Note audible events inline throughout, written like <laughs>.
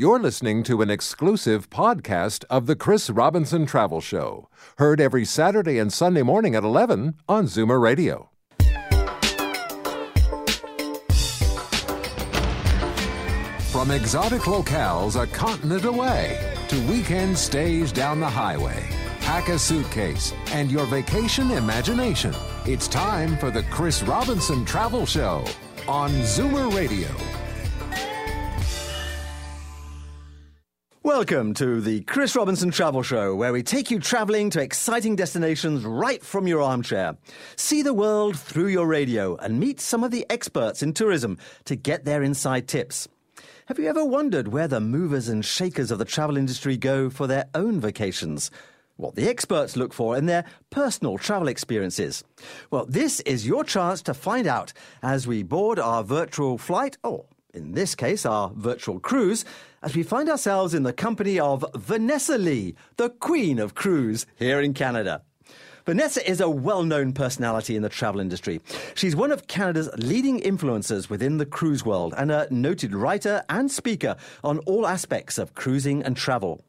You're listening to an exclusive podcast of the Chris Robinson Travel Show, heard every Saturday and Sunday morning at 11 on Zoomer Radio. From exotic locales a continent away to weekend stays down the highway, pack a suitcase and your vacation imagination. It's time for the Chris Robinson Travel Show on Zoomer Radio. Welcome to the Chris Robinson Travel Show, where we take you traveling to exciting destinations right from your armchair. See the world through your radio and meet some of the experts in tourism to get their inside tips. Have you ever wondered where the movers and shakers of the travel industry go for their own vacations? What the experts look for in their personal travel experiences? Well, this is your chance to find out as we board our virtual flight, or in this case, our virtual cruise, as we find ourselves in the company of Vanessa Lee, the Queen of Cruise here in Canada. Vanessa is a well known personality in the travel industry. She's one of Canada's leading influencers within the cruise world and a noted writer and speaker on all aspects of cruising and travel.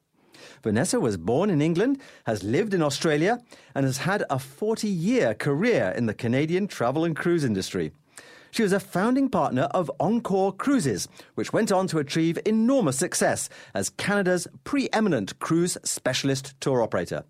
Vanessa was born in England, has lived in Australia, and has had a 40 year career in the Canadian travel and cruise industry. She was a founding partner of Encore Cruises, which went on to achieve enormous success as Canada's preeminent cruise specialist tour operator.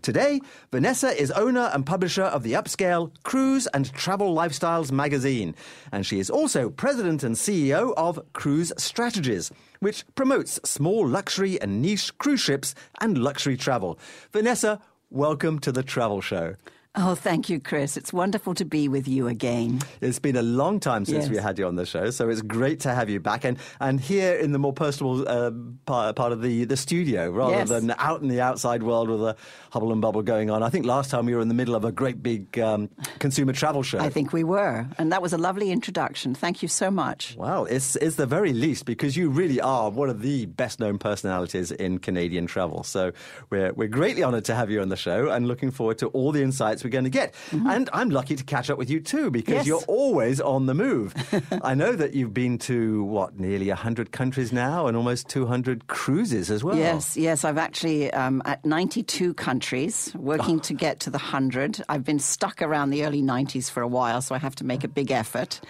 Today, Vanessa is owner and publisher of the upscale Cruise and Travel Lifestyles magazine, and she is also president and CEO of Cruise Strategies, which promotes small luxury and niche cruise ships and luxury travel. Vanessa, welcome to the Travel Show. Oh, thank you, Chris. It's wonderful to be with you again. It's been a long time since Yes. we had you on the show, so it's great to have you back and, and here in the more personal uh, part, part of the, the studio rather Yes. than out in the outside world with a hubble and bubble going on. I think last time we were in the middle of a great big um, consumer travel show. I think we were. And that was a lovely introduction. Thank you so much. Well, it's, it's the very least because you really are one of the best known personalities in Canadian travel. So we're, we're greatly honoured to have you on the show and looking forward to all the insights we're going to get. And I'm lucky to catch up with you too because Mm-hmm. Yes. you're always on the move. <laughs> I know that you've been to, what, nearly 100 countries now and almost 200 cruises as well. Yes, yes. I've actually um, at 92 countries working to get to the 100. I've been stuck around the early 90s for a while, so I have to make a big effort.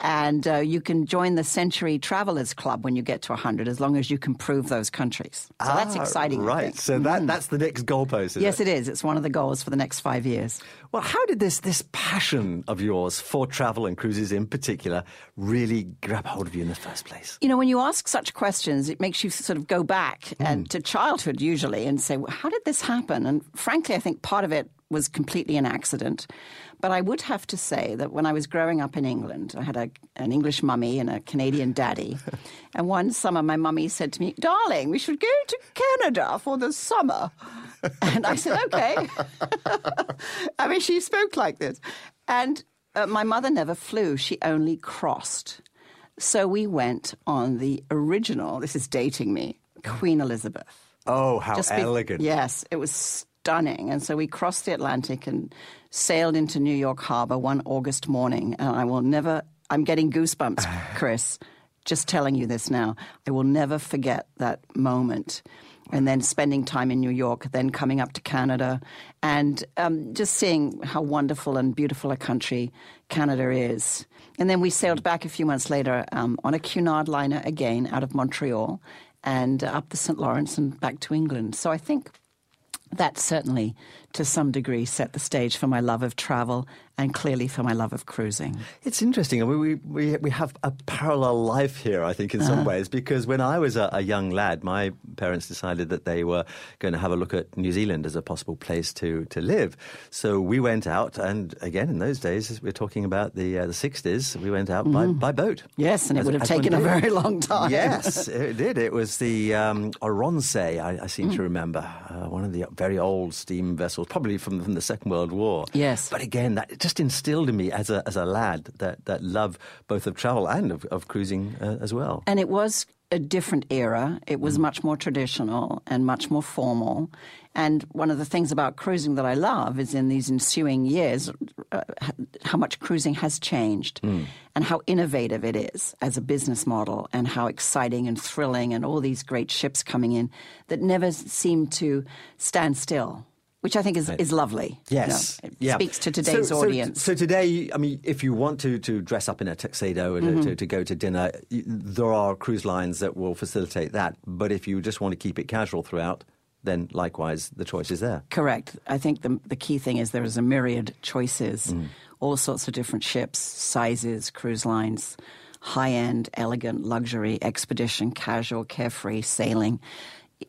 And uh, you can join the Century Travelers Club when you get to 100, as long as you can prove those countries. So that's Ah, exciting. I Right. So that, that's the next goalpost, Yes, it? it is. It's one of the goals for the next five years. Well, how did this this passion of yours for travel and cruises in particular really grab hold of you in the first place? You know, when you ask such questions, it makes you sort of go back and to childhood usually and say, well, how did this happen? And frankly, I think part of it was completely an accident. But I would have to say that when I was growing up in England, I had a, an English mummy and a Canadian daddy. <laughs> and one summer, my mummy said to me, Darling, we should go to Canada for the summer. <laughs> and I said, Okay. <laughs> I mean, she spoke like this. And uh, my mother never flew, she only crossed. So we went on the original, this is dating me, Queen Elizabeth. Oh, how Just be- elegant. yes, it was stunning. And so we crossed the Atlantic and sailed into New York Harbor one August morning. And I will never, I'm getting goosebumps, <sighs> Chris, just telling you this now. I will never forget that moment. And then spending time in New York, then coming up to Canada, and um, just seeing how wonderful and beautiful a country Canada is. And then we sailed back a few months later um, on a Cunard liner again out of Montreal and up the St. Lawrence and back to England. So I think that certainly, to some degree, set the stage for my love of travel and clearly for my love of cruising. It's interesting. I mean, we, we, we have a parallel life here, I think, in Uh-huh. some ways, because when I was a, a young lad, my parents decided that they were going to have a look at New Zealand as a possible place to, to live. So we went out, and again, in those days, we're talking about the, uh, the 60s, we went out by, by boat. Mm-hmm. Yes, and it As- would have taken a very <laughs> long time. Yes, it did. It was the um, Oronsay, I, I seem Mm. to remember, uh, one of the very old steam vessels, probably from, from the Second World War. Yes. But again, that just instilled in me as a, as a lad that, that love both of travel and of, of cruising uh, as well. And it was a different era. It was much more traditional and much more formal. And one of the things about cruising that I love is in these ensuing years, uh, how much cruising has changed and how innovative it is as a business model and how exciting and thrilling and all these great ships coming in that never seem to stand still. Which I think is, is lovely. you know. Yes, it yeah. speaks to today's so, so- audience. So, today, I mean, if you want to, to dress up in a tuxedo and Mm-hmm. to, to go to dinner, there are cruise lines that will facilitate that. But if you just want to keep it casual throughout, then likewise, the choice is there. Correct. I think the the key thing is there is a myriad choices, Mm. all sorts of different ships, sizes, cruise lines, high end, elegant, luxury, expedition, casual, carefree, sailing.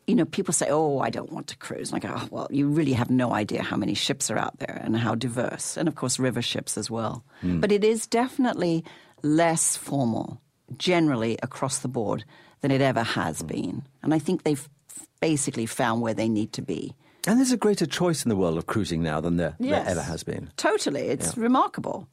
You know, people say, "Oh, I don't want to cruise." And I go, oh, "Well, you really have no idea how many ships are out there and how diverse, and of course, river ships as well." Mm. But it is definitely less formal, generally across the board, than it ever Mm. has been, and I think they've basically found where they need to be. And there's a greater choice in the world of cruising now than there, there ever has been. Totally. It's remarkable.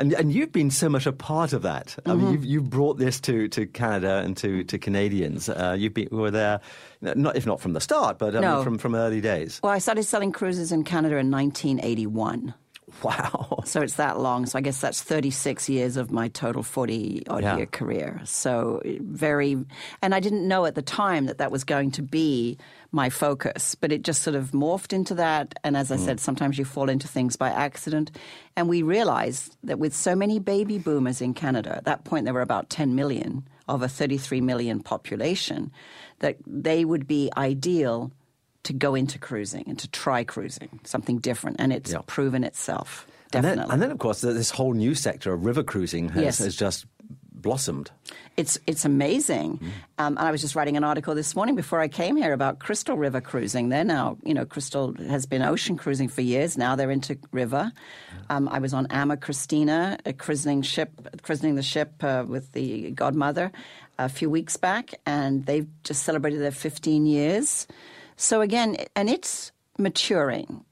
And, and you've been so much a part of that. I Mm-hmm. mean, you've, you've brought this to, to Canada and to, to Canadians. Uh, you've been, were there, not, if not from the start, but I mean, No. from, from early days. Well, I started selling cruises in Canada in 1981. Wow. So it's that long. So I guess that's 36 years of my total 40 odd Yeah. year career. So very, and I didn't know at the time that that was going to be my focus, but it just sort of morphed into that. And as I Mm. said, sometimes you fall into things by accident. And we realized that with so many baby boomers in Canada, at that point there were about 10 million of a 33 million population, that they would be ideal to go into cruising and to try cruising, something different. And it's Yeah. proven itself. And Definitely. then, and then, of course, this whole new sector of river cruising has, Yes. has just blossomed. It's it's amazing. Mm-hmm. Um, and I was just writing an article this morning before I came here about Crystal River cruising. They're now, you know, Crystal has been ocean cruising for years. Now they're into river. Um, I was on AmaKristina, a christening ship, christening the ship uh, with the godmother a few weeks back, and they've just celebrated their 15 years. So again, and it's maturing.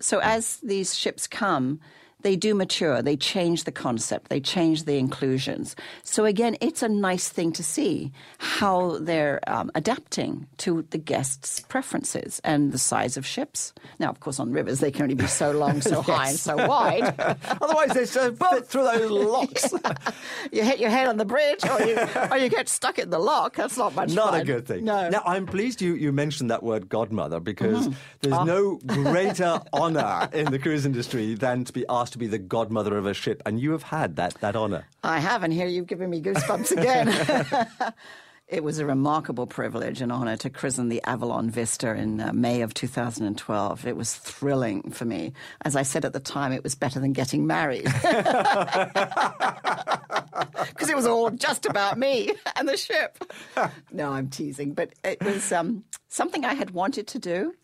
So as these ships come, they do mature. They change the concept. They change the inclusions. So again, it's a nice thing to see how they're um, adapting to the guests' preferences and the size of ships. Now, of course, on rivers they can only be so long, so <laughs> high, and so wide. <laughs> Otherwise, they just fit through those locks. <laughs> you hit your head on the bridge, or you, or you get stuck in the lock. That's not much Not fun. a good thing. No. Now, I'm pleased you, you mentioned that word godmother because Mm-hmm. there's Ah. no greater honor in the cruise industry than to be asked to be the godmother of a ship. And you have had that, that honor. I have, and here you've given me goosebumps again. <laughs> it was a remarkable privilege and honor to christen the Avalon Vista in uh, May of 2012. It was thrilling for me. As I said at the time, it was better than getting married. <laughs> <laughs> Because it was all just about me and the ship. No, I'm teasing. But it was um, something I had wanted to do.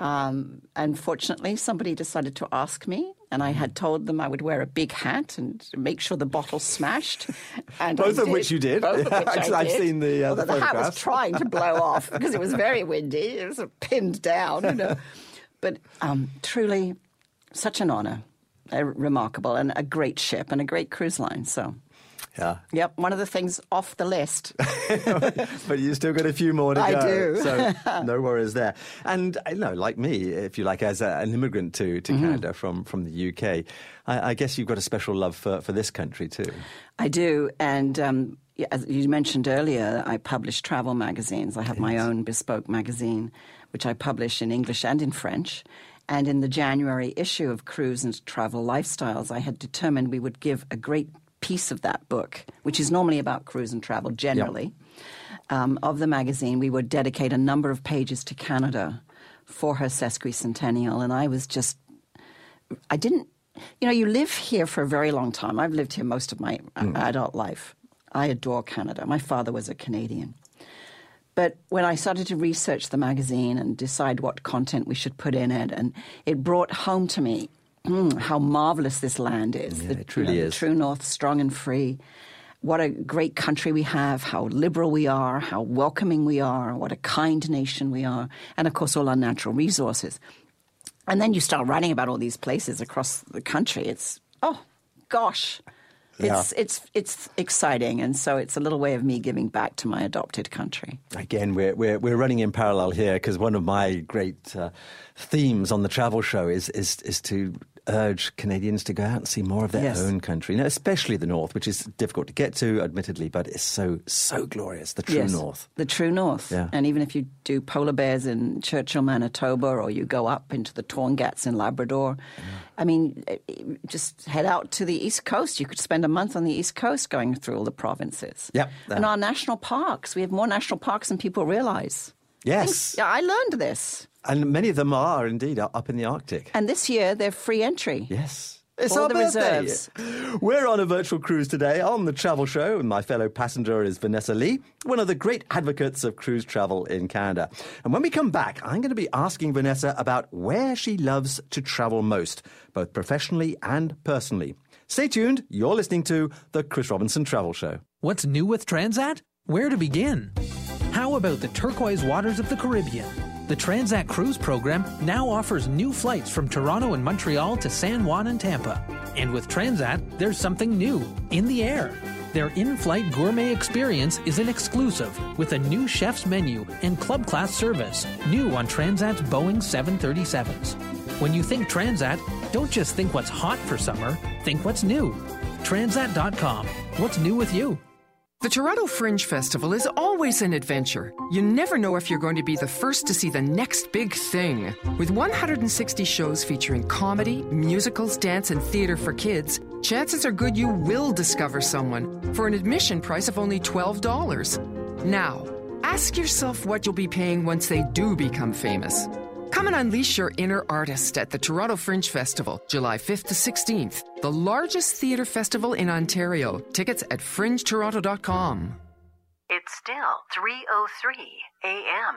Um, and fortunately, somebody decided to ask me, and I had told them I would wear a big hat and make sure the bottle smashed. <laughs> And I Both of which you did. Both of <laughs> which I I've did. seen the, uh, the the hat was trying to blow <laughs> off because it was very windy. It was pinned down, you know. But um, truly, such an honour, uh, remarkable, and a great ship and a great cruise line. So. Yeah. Yep, one of the things off the list. <laughs> but you still got a few more to I go. I do. so <laughs> no worries there. And you know, like me, if you like, as a, an immigrant to, to Mm-hmm. Canada from, from the UK, I, I guess you've got a special love for, for this country too. I do, and um, as you mentioned earlier, I publish travel magazines. I have my own bespoke magazine, which I publish in English and in French. And in the January issue of Cruise and Travel Lifestyles, I had determined we would give a great piece of that book, which is normally about cruise and travel generally, um, of the magazine. We would dedicate a number of pages to Canada for her sesquicentennial. And I was just I didn't, you know, you live here for a very long time. I've lived here most of my uh, adult life. I adore Canada. My father was a Canadian. But when I started to research the magazine and decide what content we should put in it, and it brought home to me mm, how marvelous this land is. Yeah, it truly the is. true north, strong and free. What a great country we have, how liberal we are, how welcoming we are, what a kind nation we are, and of course, all our natural resources. And then you start writing about all these places across the country. It's, oh, gosh, It's it's it's exciting, and so it's a little way of me giving back to my adopted country. Again, we're we're, we're running in parallel here because one of my great uh, themes on the travel show is is is to urge Canadians to go out and see more of their Yes. own country, now, especially the north, which is difficult to get to, admittedly, but it's so so glorious. The true Yes, north. The true north. Yeah. And even if you do polar bears in Churchill, Manitoba, or you go up into the Torngats in Labrador, I mean, eh, just head out to the East Coast. You could spend a month on the East Coast going through all the provinces. Yep. And our national parks. We have more national parks than people realize. Yes, Yeah, I learned this. And many of them are indeed up in the Arctic. And this year, they're free entry. Yes. It's All our the birthday. reserves. We're on a virtual cruise today on the Travel Show, and my fellow passenger is Vanessa Lee, one of the great advocates of cruise travel in Canada. And when we come back, I'm going to be asking Vanessa about where she loves to travel most, both professionally and personally. Stay tuned. You're listening to the Chris Robinson Travel Show. What's new with Transat? Where to begin? How about the turquoise waters of the Caribbean? The Transat Cruise program now offers new flights from Toronto and Montreal to San Juan and Tampa. And with Transat, there's something new in the air. Their in flight gourmet experience is an exclusive with a new chef's menu and club class service, new on Transat's Boeing 737s. When you think Transat, don't just think what's hot for summer, think what's new. Transat.com. What's new with you? The Toronto Fringe Festival is always an adventure. You never know if you're going to be the first to see the next big thing. With 160 shows featuring comedy, musicals, dance, and theater for kids, chances are good you will discover someone for an admission price of only $12. Now, ask yourself what you'll be paying once they do become famous. Come and unleash your inner artist at the Toronto Fringe Festival, July 5th to 16th, the largest theatre festival in Ontario. Tickets at fringetoronto.com. It's still 3:03 a.m.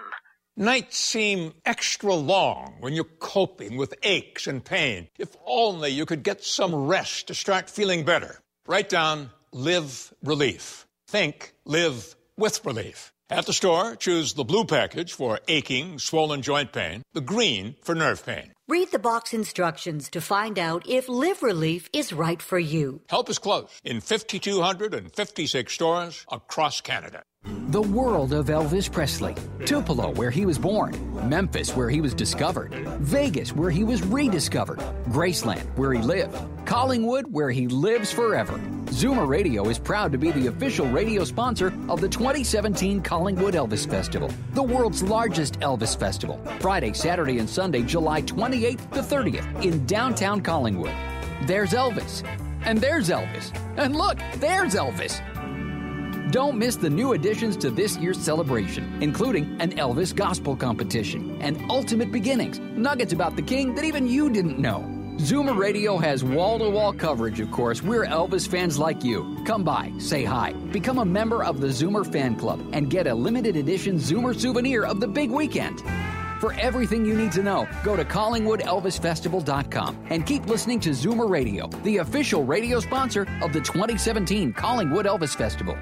Nights seem extra long when you're coping with aches and pain. If only you could get some rest to start feeling better. Write down Live Relief. Think Live with Relief. At the store, choose the blue package for aching, swollen joint pain, the green for nerve pain. Read the box instructions to find out if Live Relief is right for you. Help is close in 5,256 stores across Canada. The world of Elvis Presley. Tupelo, where he was born. Memphis, where he was discovered. Vegas, where he was rediscovered. Graceland, where he lived. Collingwood, where he lives forever. Zoomer Radio is proud to be the official radio sponsor of the 2017 Collingwood Elvis Festival, the world's largest Elvis festival. Friday, Saturday, and Sunday, July 28th to 30th in downtown Collingwood. There's Elvis. And there's Elvis. And look, there's Elvis. Don't miss the new additions to this year's celebration, including an Elvis gospel competition and ultimate beginnings, nuggets about the king that even you didn't know. Zoomer Radio has wall to wall coverage, of course. We're Elvis fans like you. Come by, say hi, become a member of the Zoomer Fan Club, and get a limited edition Zoomer souvenir of the big weekend. For everything you need to know, go to CollingwoodElvisFestival.com and keep listening to Zoomer Radio, the official radio sponsor of the 2017 Collingwood Elvis Festival.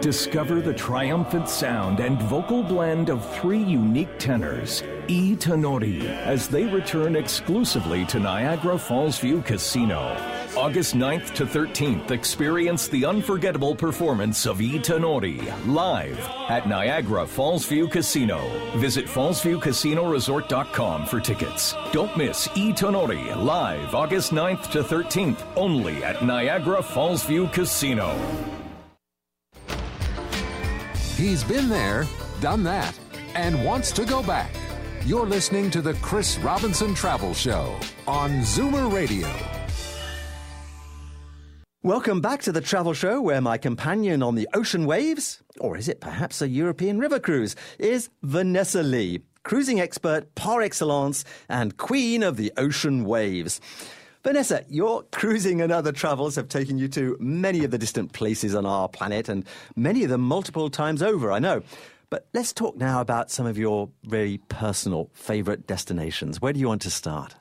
Discover the triumphant sound and vocal blend of three unique tenors, E Tenori, as they return exclusively to Niagara Falls View Casino. August 9th to 13th, experience the unforgettable performance of E Tenori live at Niagara Falls View Casino. Visit fallsviewcasinoresort.com for tickets. Don't miss E Tenori live August 9th to 13th, only at Niagara Falls View Casino. He's been there, done that, and wants to go back. You're listening to the Chris Robinson Travel Show on Zoomer Radio. Welcome back to the travel show where my companion on the ocean waves, or is it perhaps a European river cruise, is Vanessa Lee, cruising expert par excellence and queen of the ocean waves. Vanessa, your cruising and other travels have taken you to many of the distant places on our planet and many of them multiple times over, I know. But let's talk now about some of your very personal favorite destinations. Where do you want to start?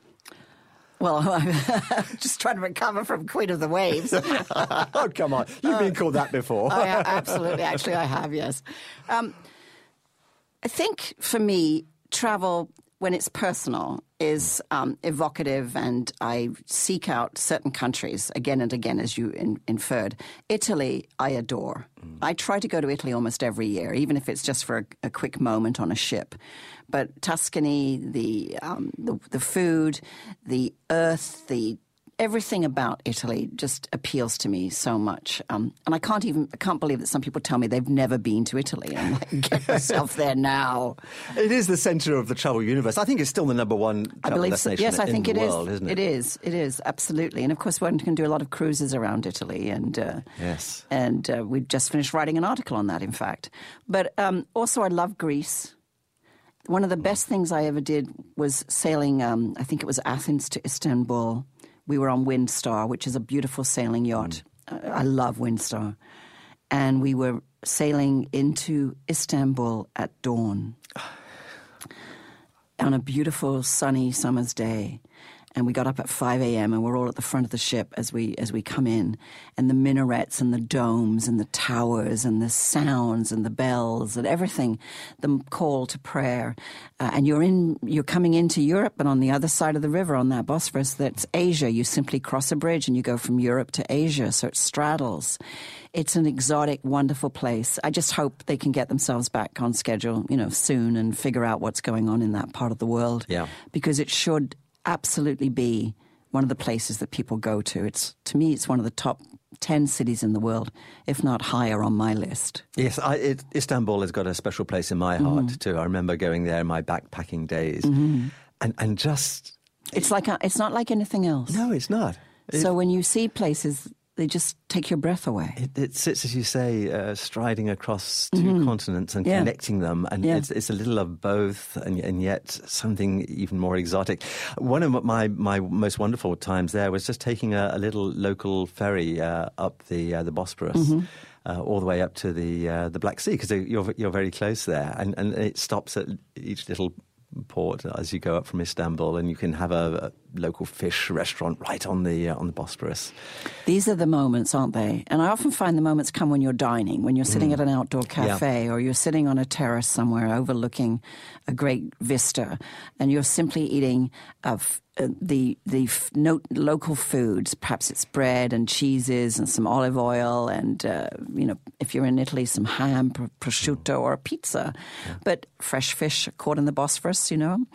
Well, <laughs> I'm just trying to recover from Queen of the Waves. <laughs> oh, come on. You've been called that before. <laughs> I, Oh, absolutely. Actually, I have, yes. Um, I think for me, travel when it's personal, is um, evocative, and I seek out certain countries again and again, as you in, inferred. Italy, I adore. I try to go to Italy almost every year, even if it's just for a, a quick moment on a ship. But Tuscany, the, um, the the food, the earth, the everything about Italy just appeals to me so much. Um, and I can't even I can't believe that some people tell me they've never been to Italy. I'm like, <laughs> get yourself there now. It is the centre of the travel universe. I think it's still the number one travel I believe so. Yes, I in think the it is. world, isn't it? It is. It is absolutely. And of course, one can do a lot of cruises around Italy, and uh, Yes. and uh, we just finished writing an article on that. In fact, but um, also I love Greece. One of the best things I ever did was sailing. Um, I think it was Athens to Istanbul. We were on Windstar, which is a beautiful sailing yacht. Mm. I I love Windstar, and we were sailing into Istanbul at dawn <sighs> on a beautiful sunny summer's day and we got up at 5 a.m. and we're all at the front of the ship as we as we come in and the minarets and the domes and the towers and the sounds and the bells and everything the call to prayer uh, and you're in you're coming into Europe and on the other side of the river on that Bosphorus that's Asia you simply cross a bridge and you go from Europe to Asia so it straddles it's an exotic, wonderful place. I just hope they can get themselves back on schedule, you know, soon and figure out what's going on in that part of the world. Yeah. Because it should absolutely be one of the places that people go to. It's to me, it's one of the top ten cities in the world, if not higher on my list. Yes, I, it, Istanbul has got a special place in my heart Mm-hmm. too. I remember going there in my backpacking days, and and just It's like a, it's not like anything else. no, it's not. It, So when you see places, they just take your breath away. it, it sits, as you say, uh, striding across 2 continents and Mm-hmm. Yeah. connecting them, and Yeah. it's, it's a little of both, and, and yet something even more exotic. One of my my most wonderful times there was just taking a, a little local ferry uh, up the uh, the Bosporus. Mm-hmm. Uh, all the way up to the uh, the Black Sea because you're you're very close there, and and it stops at each little port as you go up from Istanbul, and you can have a, a local fish restaurant right on the uh, on the Bosporus. These are the moments, aren't they? And I often find the moments come when you're dining, when you're sitting at an outdoor cafe or you're sitting on a terrace somewhere overlooking a great vista and you're simply eating of uh, the the f- no, local foods. Perhaps it's bread and cheeses and some olive oil and uh, you know if you're in Italy some ham, pr- prosciutto or a pizza, but fresh fish caught in the Bosphorus. You know,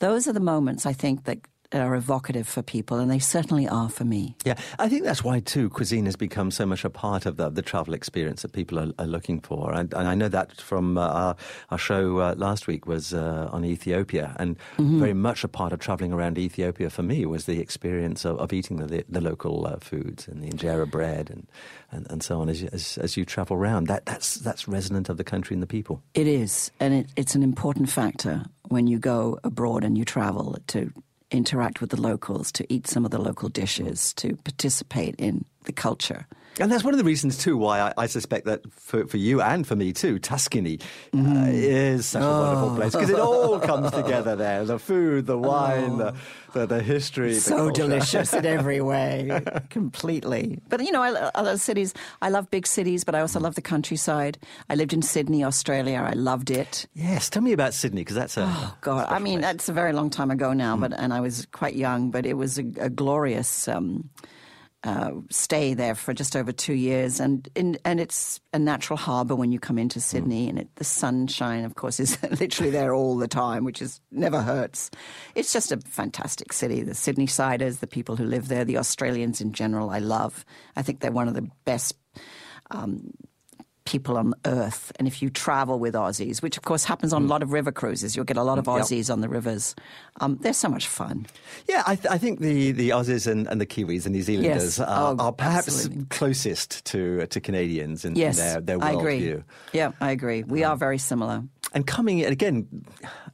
those are the moments I think that are evocative for people, and they certainly are for me. Yeah, I think that's why too cuisine has become so much a part of the, the travel experience that people are, are looking for, and, and I know that from uh, our, our show uh, last week was uh, on Ethiopia, and very much a part of traveling around Ethiopia for me was the experience of, of eating the, the local uh, foods and the injera bread and, and, and so on as you, as, as you travel around. That that's that's resonant of the country and the people. It is, and it, it's an important factor when you go abroad and you travel to interact with the locals, to eat some of the local dishes, to participate in the culture. And that's one of the reasons too why I, I suspect that for, for you and for me too, Tuscany uh, Mm. is such a wonderful place because it all comes <laughs> together there: the food, the wine, the, the the history. the Oh. So delicious in every <laughs> way, completely. But you know, I, other cities. I love big cities, but I also love the countryside. I lived in Sydney, Australia. I loved it. Yes, tell me about Sydney because that's a Oh God! I mean, that's a very long time ago now, but and I was quite young, but it was a, a glorious um, uh, stay there for just over two years, and in, and it's a natural harbour when you come into Sydney, and it, the sunshine, of course, is <laughs> literally there all the time, which is never hurts. It's just a fantastic city. The Sydney siders, the people who live there, the Australians in general, I love. I think they're one of the best people on earth. And if you travel with Aussies, which of course happens on a lot of river cruises, you'll get a lot of Mm. Yep. Aussies on the rivers. Um, they're so much fun. yeah. I, th- I think the the Aussies and, and the Kiwis and New Zealanders Yes. are, Oh, are perhaps absolutely. closest to to Canadians in, Yes, in their their I agree. worldview. Yeah, I agree. We are very similar. And coming in again,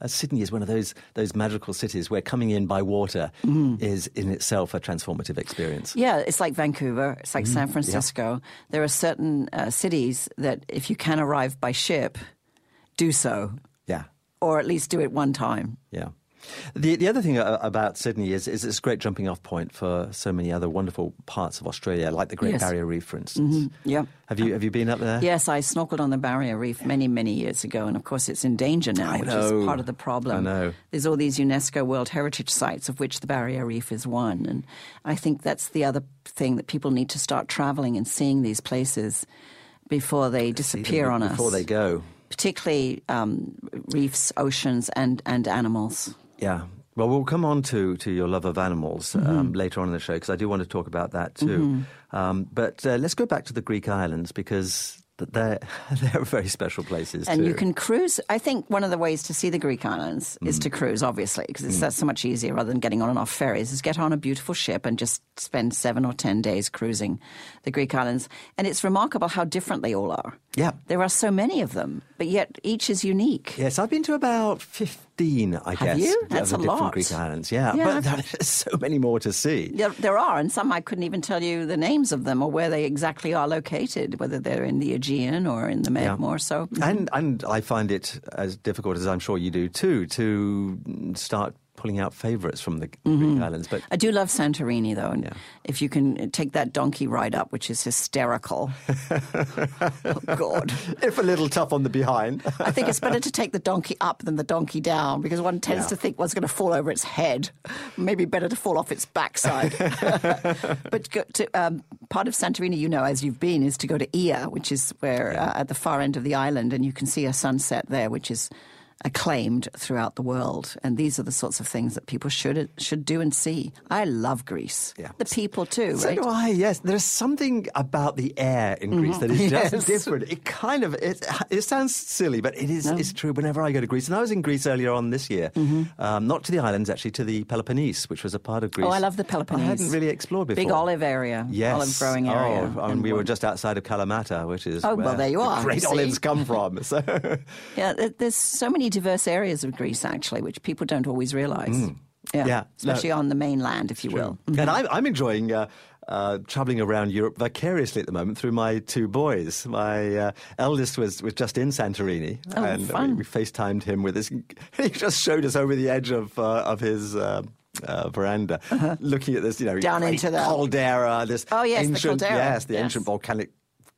uh, Sydney is one of those those magical cities where coming in by water is in itself a transformative experience. Yeah, it's like Vancouver. It's like Mm-hmm. San Francisco. There are certain uh, cities that if you can arrive by ship, do so, Yeah, or at least do it one time. yeah. The the other thing about Sydney is is it's a great jumping off point for so many other wonderful parts of Australia, like the Great Yes. Barrier Reef, for instance. Mm-hmm. Yeah. Have you have you been up there? Yes, I snorkeled on the barrier reef many, many years ago, and of course it's in danger now, which is part of the problem. I know. There's all these UNESCO World Heritage sites, of which the barrier reef is one, and I think that's the other thing that people need to start traveling and seeing these places before they disappear on us. before they go. particularly um, reefs, oceans, and and animals. Yeah. Well, we'll come on to, to your love of animals Mm-hmm. um, later on in the show because I do want to talk about that too. Um, but uh, let's go back to the Greek islands because they're <laughs> they're very special places. And too. you can cruise. I think one of the ways to see the Greek islands is Mm. to cruise, obviously, because it's that's so much easier rather than getting on and off ferries. Is get on a beautiful ship and just spend seven or ten days cruising the Greek islands. And it's remarkable how different they all are. Yeah. There are so many of them, but yet each is unique. Yes, I've been to about 15, I guess. you? That's a different lot. Greek islands. Yeah, Yeah. but there's <laughs> so many more to see. There, there are, and some I couldn't even tell you the names of them or where they exactly are located, whether they're in the Aegean or in the Yeah. Medmore. So mm-hmm. And and I find it as difficult as I'm sure you do too to start pulling out favourites from the Mm-hmm. Greek islands. But I do love Santorini, though. And Yeah. if you can take that donkey ride up, which is hysterical. <laughs> oh, God. if a little tough on the behind. I think it's better to take the donkey up than the donkey down because one tends Yeah. to think one's going to fall over its head. Maybe better to fall off its backside. <laughs> but to, um, part of Santorini, you know, as you've been, is to go to Ia, which is where uh, at the far end of the island, and you can see a sunset there, which is acclaimed throughout the world. And these are the sorts of things that people should should do and see. I love Greece. Yeah. The people too, So right? do I. Yes, there's something about the air in Greece that is just Mm-hmm. <laughs> Yes. different. It kind of it, it sounds silly, but it is. It's true. Whenever I go to Greece, and I was in Greece earlier on this year, um, not to the islands, actually to the Peloponnese, which was a part of Greece. Mm-hmm. Oh, I love the Peloponnese. I hadn't really explored before. Big olive area, Yes. olive growing area. Oh, and we were just outside of Kalamata, which is Oh, well, where there you the are, Great you olives come from. So <laughs> Yeah, there's so many diverse areas of Greece actually, which people don't always realise. Yeah, Mm. Yeah, no. especially on the mainland, if you will. And I'm, I'm enjoying uh, uh, traveling around Europe vicariously at the moment through my two boys. My uh, eldest was, was just in Santorini, Oh, and fun. We, we FaceTimed him with this. <laughs> He just showed us over the edge of uh, of his. Uh, uh, veranda, looking at this, you know, Uh-huh. Down into the- caldera. This Oh, yes, the caldera. yes, the Yes. ancient volcanic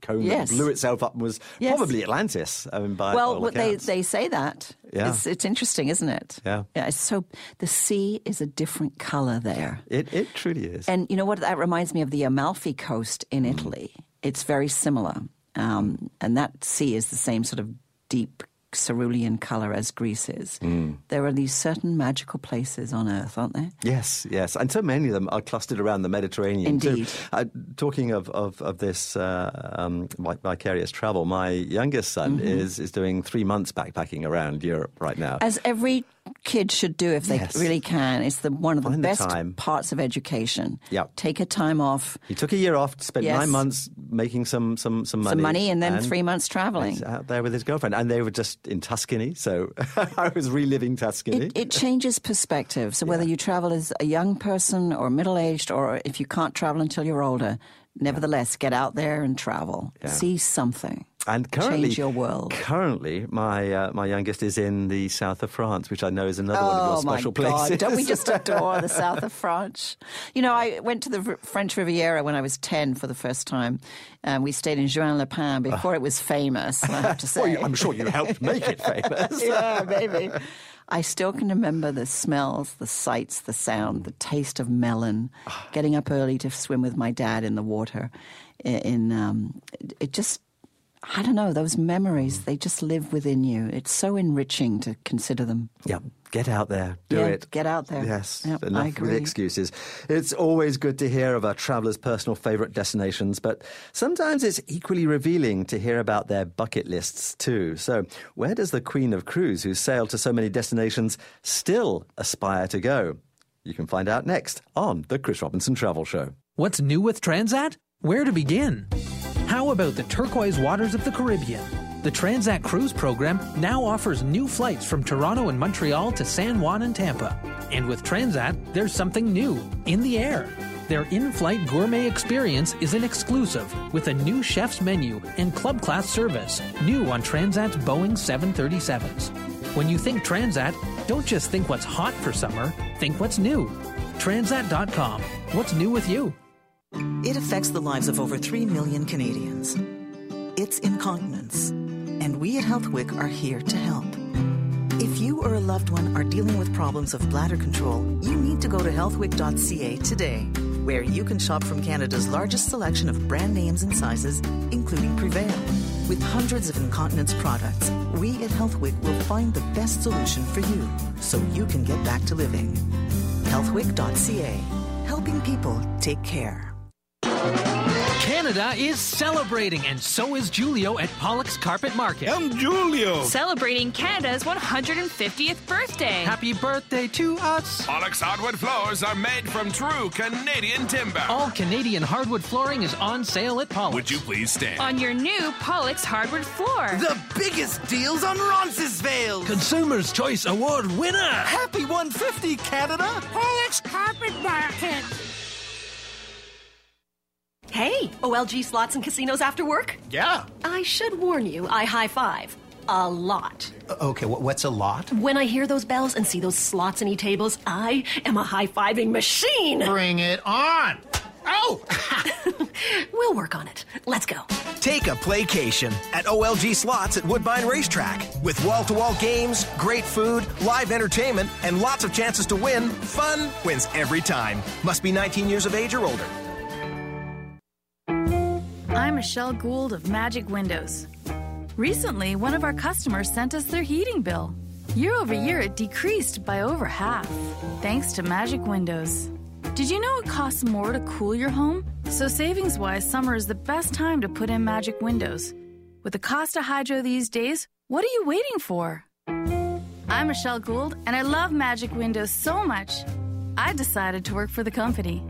cone Yes. that blew itself up and was Yes. probably Atlantis. I mean, by well, they, they say that. Yeah. It's, it's interesting, isn't it? Yeah. Yeah. It's so the sea is a different color there. it it truly is. And you know what? That reminds me of the Amalfi Coast in Italy. It's very similar. Um, and that sea is the same sort of deep cerulean color as Greece is. There are these certain magical places on Earth, aren't there? Yes, yes, and so many of them are clustered around the Mediterranean. too. Indeed. Uh, talking of of, of this uh, um, vicarious travel, my youngest son Mm-hmm. is is doing three months backpacking around Europe right now. As every kid should do if they Yes. really can. It's the one of the Find best time. parts of education. Yep. Take a time off, he took a year off, spent Yes. nine months making some some some money, some money, and then three months traveling. out there with his girlfriend, and they were just in Tuscany. So <laughs> I was reliving Tuscany. It, it changes perspective. So whether you travel as a young person or middle aged, or if you can't travel until you're older, nevertheless, get out there and travel. See something. And currently, Change your world. Currently, my uh, my youngest is in the south of France, which I know is another one of your Oh my special God! places. Don't we just <laughs> adore the south of France? You know, I went to the French Riviera when I was ten for the first time, and we stayed in Juan-les-Pins before it was famous. I have to <laughs> say, well, I'm sure you helped make it famous. <laughs> yeah, maybe. I still can remember the smells, the sights, the sound, the taste of melon. Getting up early to swim with my dad in the water. In, in um, it just, I don't know, those memories. They just live within you. It's so enriching to consider them. Yeah, get out there, do Yeah, it. get out there. Yes, Yep, I enough with the excuses. It's always good to hear of a traveller's personal favourite destinations, but sometimes it's equally revealing to hear about their bucket lists too. So, where does the Queen of Cruise, who sailed to so many destinations, still aspire to go? You can find out next on the Chris Robinson Travel Show. What's new with Transat? Where to begin? How about the turquoise waters of the Caribbean? The Transat Cruise program now offers new flights from Toronto and Montreal to San Juan and Tampa. And with Transat, there's something new in the air. Their in flight gourmet experience is an exclusive with a new chef's menu and club class service, new on Transat's Boeing 737s. When you think Transat, Don't just think what's hot for summer, think what's new. Transat.com. What's new with you? It affects the lives of over 3 million Canadians. It's incontinence, and we at Healthwick are here to help. If you or a loved one are dealing with problems of bladder control, you need to go to healthwick.ca today, where you can shop from Canada's largest selection of brand names and sizes, including Prevail. With hundreds of incontinence products, we at Healthwick will find the best solution for you so you can get back to living. Healthwick.ca, helping people take care. Canada is celebrating, and so is Julio at Pollock's Carpet Market. I'm Julio. Celebrating Canada's 150th birthday. Happy birthday to us. Pollock's hardwood floors are made from true Canadian timber. All Canadian hardwood flooring is on sale at Pollock's. Would you please stand? On your new Pollock's hardwood floor. The biggest deals on Roncesvalles. Consumer's Choice Award winner. Happy 150, Canada. Pollock's Carpet Market. Hey, OLG slots and casinos after work? Yeah. I should warn you, I high five. A lot. Uh, okay, what's a lot? When I hear those bells and see those slots and e tables, I am a high fiving machine. Bring it on. Oh! <laughs> we'll work on it. Let's go. Take a playcation at OLG Slots at Woodbine Racetrack. With wall to wall games, great food, live entertainment, and lots of chances to win, fun wins every time. Must be 19 years of age or older. I'm Michelle Gould of Magic Windows. Recently, one of our customers sent us their heating bill. Year over year, it decreased by over half, thanks to Magic Windows. Did you know it costs more to cool your home? So, savings wise, summer is the best time to put in Magic Windows. With the cost of hydro these days, what are you waiting for? I'm Michelle Gould, and I love Magic Windows so much, I decided to work for the company.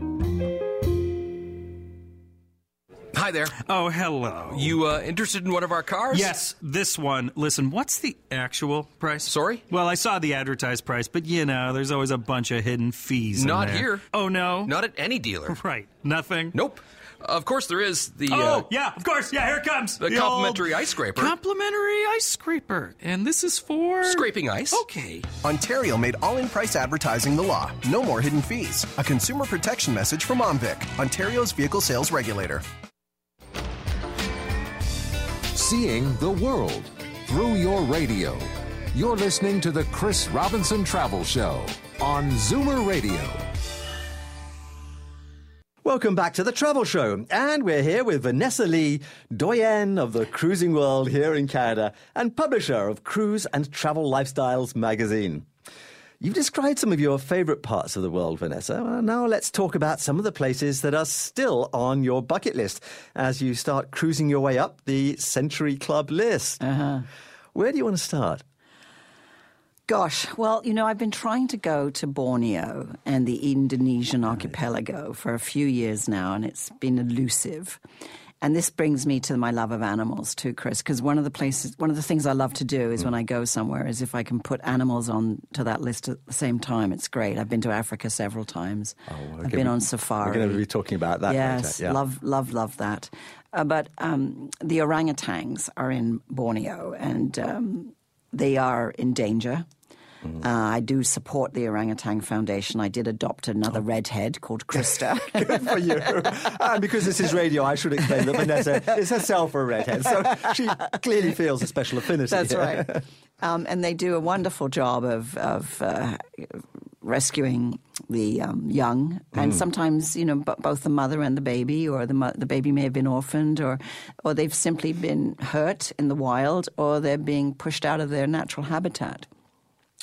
Hi there. Oh, hello. You uh, interested in one of our cars? Yes, this one. Listen, what's the actual price? Sorry? Well, I saw the advertised price, but you know, there's always a bunch of hidden fees. Not in there. here. Oh no. Not at any dealer. <laughs> Right. Nothing. Nope. Of course, there is the. Oh uh, yeah, of course. Yeah, here it comes. The, The complimentary ice scraper. Complimentary ice scraper, and this is for Scraping ice. Okay. Ontario made all in price advertising the law. No more hidden fees. A consumer protection message from OMVIC, Ontario's vehicle sales regulator. Seeing the world through your radio. You're listening to the Chris Robinson Travel Show on Zoomer Radio. Welcome back to the Travel Show, and we're here with Vanessa Lee, doyenne of the cruising world here in Canada and publisher of Cruise and Travel Lifestyles magazine. You've described some of your favorite parts of the world, Vanessa. Well, now let's talk about some of the places that are still on your bucket list as you start cruising your way up the Century Club list. Uh-huh. Where do you want to start? Gosh, well, you know, I've been trying to go to Borneo and the Indonesian archipelago for a few years now, and it's been elusive. And this brings me to my love of animals too, Chris, because one of the places, one of the things I love to do is when I go somewhere is if I can put animals on to that list at the same time, it's great. I've been to Africa several times. I've been on safari. We're going to be talking about that Yes. Yeah. love, love, love that. Uh, but um, the orangutans are in Borneo, and um, they are in danger. Mm. Uh, I do support the Orangutan Foundation. I did adopt another redhead called Krista. <laughs> Good for you. and because this is radio, I should explain that Vanessa is herself a redhead, so she clearly feels a special affinity. That's right. Um, and they do a wonderful job of, of uh, rescuing the um, young, and Mm. sometimes you know b- both the mother and the baby, or the mo- the baby may have been orphaned, or or they've simply been hurt in the wild, or they're being pushed out of their natural habitat.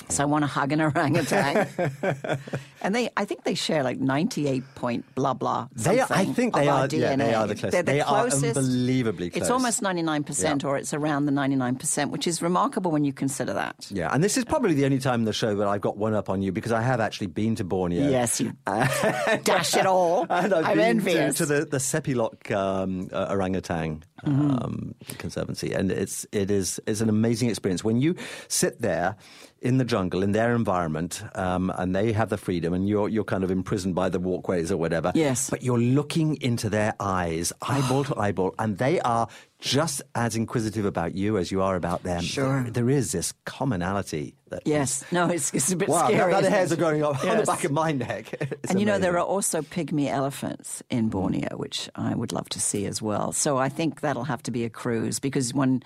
So I want to hug an orangutan, <laughs> and they I think they share like ninety eight point blah blah. They are- I think they are- yeah, they DNA. are the closest. They're the They are closest. unbelievably It's almost ninety nine percent, Yeah. or it's around the ninety nine percent, which is remarkable when you consider that. Yeah, and this is probably the only time in the show that I've got one up on you because I have actually been to Borneo. Yes, you <laughs> <laughs> dash it all. and I've I'm been envious. To, to the the Sepilok um, uh, orangutan Mm-hmm. um, conservancy, and it's it is it's an amazing experience when you sit there in the jungle in their environment, um, and they have the freedom, and you're you're kind of imprisoned by the walkways or whatever. Yes. but you're looking into their eyes, eyeball to eyeball, and they are just as inquisitive about you as you are about them. Sure. There, there is this commonality. That Yes, no, it's, it's a bit wow, scary. now the hairs it? are going up on the back of my neck. <laughs> It's and you know, there are also pygmy elephants in mm. Borneo, which I would love to see as well. So I think that'll have to be a cruise because one,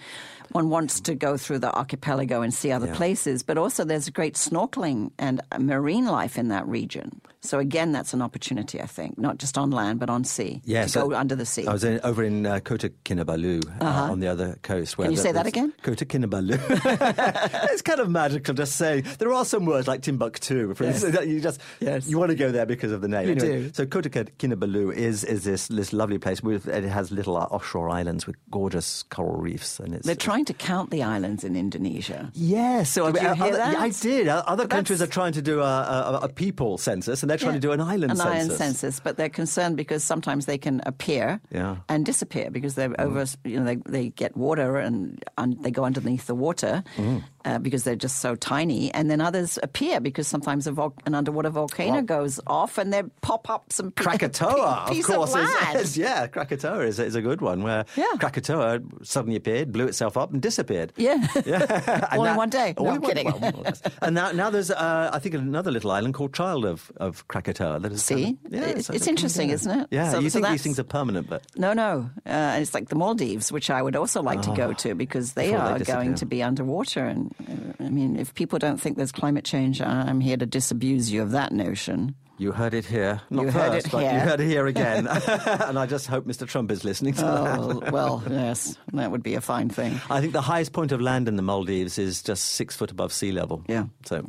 one wants to go through the archipelago and see other Yeah. places, but also there's great snorkeling and marine life in that region. So again, that's an opportunity, I think, not just on land, but on sea. Yes, to go under the sea. I was in, over in uh, Kota Kinabalu uh, Uh-huh. on the other coast. Where Can you say that again? Kota Kinabalu. <laughs> it's kind of magical just saying. There are some words like Timbuktu, for Yes. instance, you just you want to go there because of the name. You Anyway, do. So Kota Kinabalu is is this this lovely place with it has little uh, offshore islands with gorgeous coral reefs, and it's They're trying to count the islands in Indonesia. Yes, so Did I, you hear other, that? yeah, I did. Uh, Other But countries are trying to do a, a, a people census, and they're trying Yeah, to do an island an census. island census, but they're concerned because sometimes they can appear Yeah. and disappear because they're over. You know, they they get water and they go underneath the water Mm. Uh, because they're just so tiny, and then others appear because sometimes a vol- an underwater volcano Well- goes off and they pop up some Krakatoa, of course, of is- is, yeah, Krakatoa is, is a good one where Krakatoa suddenly appeared, blew itself up, and disappeared. Yeah, Yeah, <laughs> all in one day. <laughs> No, I'm one- kidding. well, or less. and now, now there's, uh, I think, another little island called Child of, of Krakatoa. That is See? kind of- yeah, It's- it's interesting, isn't it? Yeah, So- you so think these things are permanent, but No, no. Uh, it's like the Maldives, which I would also like to go Ah, to because they before they are going to be underwater. And I mean, if people don't think there's climate change, I'm here to disabuse you of that notion. you heard it here. Not You first, heard it but you here. heard it here again. <laughs> <laughs> and I just hope Mr. Trump is listening to Oh, that. well, yes, that would be a fine thing. <laughs> I think the highest point of land in the Maldives is just six foot above sea level. Yeah. So,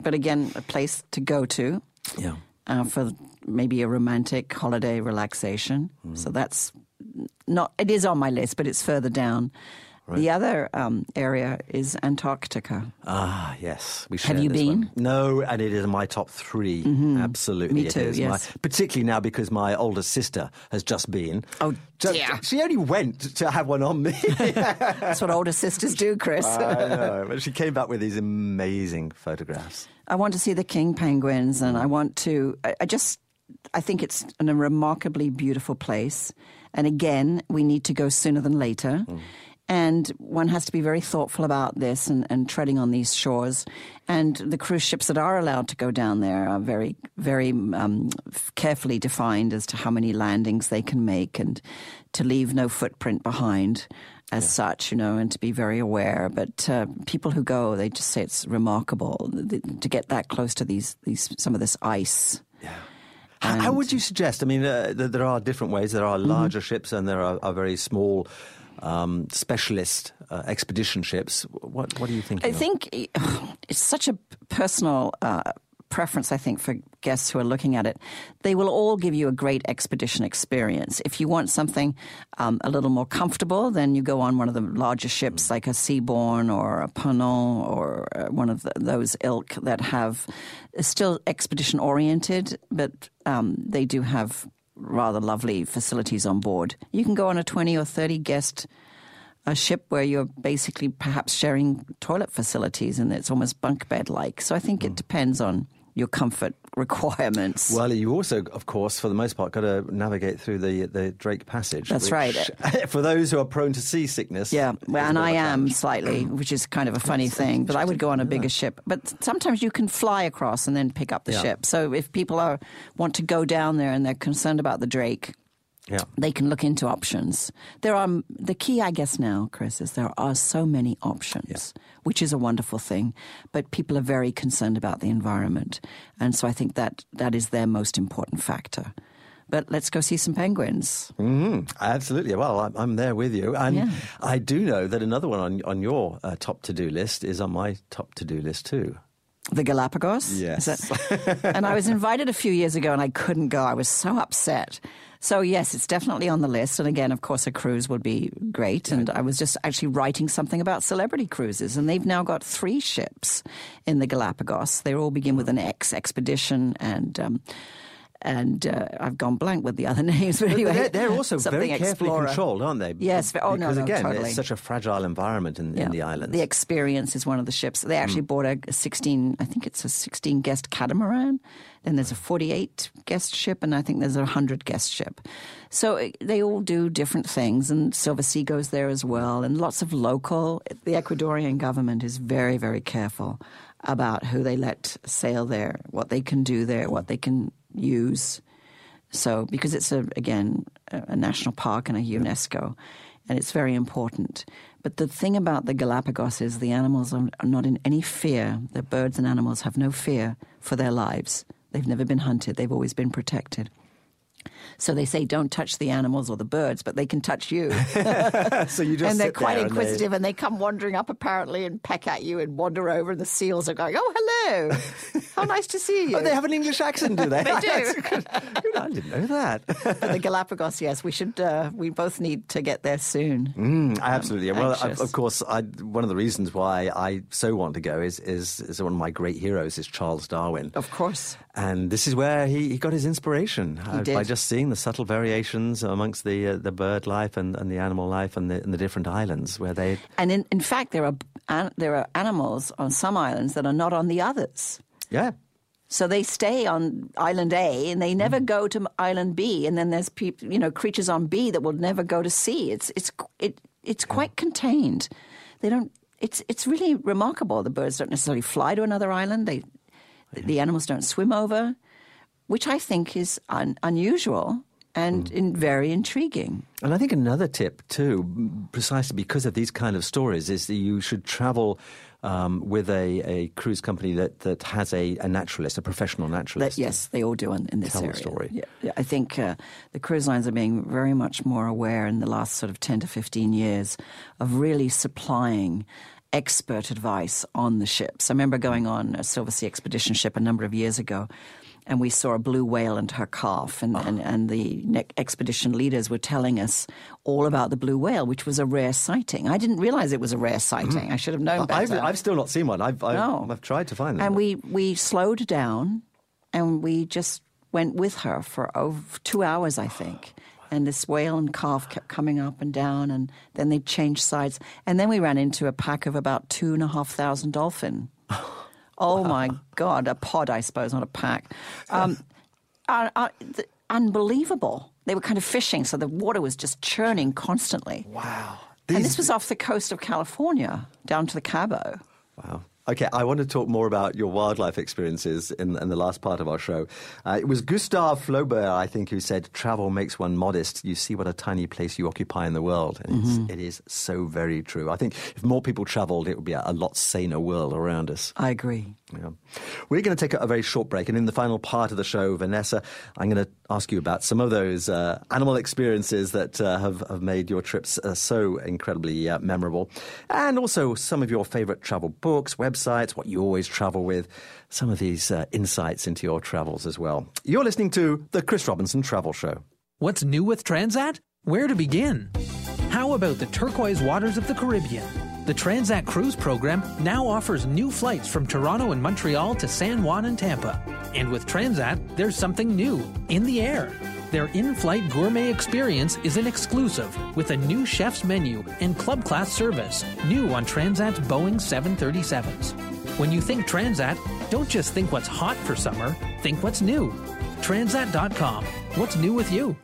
But again, a place to go to yeah. uh, for maybe a romantic holiday relaxation. Mm. So that's not, it is on my list, but it's further down. The other um, area is Antarctica. Ah, yes. We Have you been? one. No, and it is my top 3 Absolutely, Me it too, is. My- yes. particularly now because my older sister has just been. Oh, Just- dear. She only went to have one on me. <laughs> That's what older sisters do, Chris. I know, but she came back with these amazing photographs. I want to see the king penguins, and I want to. I, I just, I think it's an, a remarkably beautiful place. And again, we need to go sooner than later. And one has to be very thoughtful about this and, and treading on these shores. And the cruise ships that are allowed to go down there are very, very um, carefully defined as to how many landings they can make and to leave no footprint behind as such, you know, and to be very aware. But uh, people who go, they just say it's remarkable to get that close to these, these some of this ice. How, how would you suggest? I mean, uh, there are different ways. There Mm-hmm. are larger ships and there are, are very small um, specialist uh, expedition ships. What, what do you think? I think <sighs> it's such a personal uh, preference, I think, for guests who are looking at it. They will all give you a great expedition experience. If you want something um, a little more comfortable, then you go on one of the larger ships like a Seabourn or a Ponant or uh, one of the, those ilk that have still expedition oriented, but um, they do have rather lovely facilities on board. You can go on a 20 or 30 guest a ship where you're basically perhaps sharing toilet facilities and it's almost bunk bed like. So I think it hmm. depends on your comfort <laughs> requirements. Well, you also, of course, for the most part, got to navigate through the the Drake Passage. That's which, right. <laughs> for those who are prone to seasickness. yeah, well, and I am slightly, mm. which is kind of a funny thing. But I would go on a bigger ship. But sometimes you can fly across and then pick up the Yeah. ship. So if people are want to go down there and they're concerned about the Drake, Yeah. they can look into options. There are the key, I guess, now, Chris, is there are so many options, which is a wonderful thing. But people are very concerned about the environment, and so I think that that is their most important factor. But let's go see some penguins. hmm Absolutely. Well, I'm, I'm there with you. And Yeah. I do know that another one on, on your uh, top to do list is on my top to do list too. The Galapagos? Yes. <laughs> And I was invited a few years ago and I couldn't go. I was so upset. So, yes, it's definitely on the list. And again, of course, a cruise would be great. And I was just actually writing something about celebrity cruises. And they've now got three ships in the Galapagos. They all begin with an X expedition. And um, and uh, I've gone blank with the other <laughs> names. But anyway, they're, they're also very carefully Explorer. controlled, aren't they? Yes. Oh no, because no, again, totally. it's such a fragile environment in, in the islands. The Experience is one of the ships. They actually Mm. bought a, a 16, I think it's a 16 guest catamaran. Then there's a 48 guest ship, and I think there's a 100 guest ship. So uh, they all do different things, and Silversea goes there as well, and lots of local. The Ecuadorian government is very, very careful about who they let sail there, what they can do there, what they can use. So, because it's a again a, national park and a UNESCO, and it's very important. But the thing about the Galapagos is the animals are, are not in any fear. The birds and animals have no fear for their lives. They've never been hunted. They've always been protected. So they say, don't touch the animals or the birds, but they can touch you. <laughs> so you just and they're quite there and they- inquisitive, and they... come wandering up apparently and peck at you and wander over. And the seals are going, "Oh, hello! <laughs> How nice to see you." Oh, they have an English accent, do they? <laughs> they do. I didn't know that. but the Galapagos, yes, we should. Uh, we both need to get there soon. Mm, absolutely. well, of, anxious. of course, I, one of the reasons why I so want to go is, is is one of my great heroes is Charles Darwin. Of course. And this is where he, he got his inspiration uh, by just seeing the subtle variations amongst the uh, the bird life and, and the animal life and the, and the different islands where they. And in, in fact, there are an, there are animals on some islands that are not on the others. Yeah. So they stay on island A and they Mm. never go to island B. And then there's people, you know, creatures on B that will never go to C. It's it's it it's quite contained. They don't. It's it's really remarkable. The birds don't necessarily fly to another island. They the animals don't swim over, which I think is un, unusual and Mm. in, very intriguing. And I think another tip too, precisely because of these kind of stories, is that you should travel um, with a, a cruise company that, that has a, a naturalist, a professional naturalist. That, yes, they all do in, in this Tell the area. story. Yeah, yeah, I think uh, the cruise lines are being very much more aware in the last sort of 10 to 15 years of really supplying expert advice on the ships. I remember going on a Silversea expedition ship a number of years ago. And we saw a blue whale and her calf, and, and, and the ne- expedition leaders were telling us all about the blue whale, which was a rare sighting. I didn't realize it was a rare sighting. I should have known I've. I've still not seen one. I've, I've, No. I've tried to find them. And we, we slowed down and we just went with her for over two hours, I think. And this whale and calf kept coming up and down, and then they changed sides. And then we ran into a pack of about two and a half thousand dolphin. <laughs> Oh my God, a pod, I suppose, not a pack. Um, uh, uh, th- unbelievable. They were kind of fishing, so the water was just churning constantly. Wow. and this was off the coast of California down to the Cabo. Wow. Okay, I want to talk more about your wildlife experiences in, in the last part of our show. Uh, it was Gustave Flaubert, I think, who said, Travel makes one modest. You see what a tiny place you occupy in the world. And Mhm. it's, it is so very true. I think if more people traveled, it would be a, a lot saner world around us. I agree. Yeah. We're going to take a, very short break. And in the final part of the show, Vanessa, I'm going to ask you about some of those uh, animal experiences that uh, have, have made your trips uh, so incredibly uh, memorable. And also some of your favorite travel books, websites, what you always travel with, some of these uh, insights into your travels as well. You're listening to The Chris Robinson Travel Show. What's new with Transat? Where to begin? How about the turquoise waters of the Caribbean? The Transat Cruise program now offers new flights from Toronto and Montreal to San Juan and Tampa. And with Transat, there's something new in the air. Their in flight gourmet experience is an exclusive with a new chef's menu and club class service, new on Transat's Boeing 737s. When you think Transat, don't just think what's hot for summer, think what's new. Transat.com. What's new with you?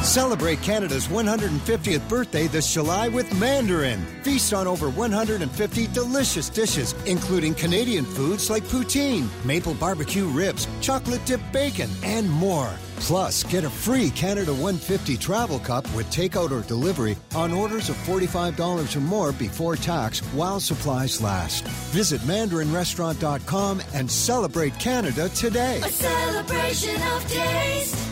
Celebrate Canada's 150th birthday this July with Mandarin. Feast on over 150 delicious dishes, including Canadian foods like poutine, maple barbecue ribs, chocolate dipped bacon, and more. Plus, get a free Canada 150 travel cup with takeout or delivery on orders of $45 or more before tax while supplies last. Visit mandarinrestaurant.com and celebrate Canada today. A celebration of taste.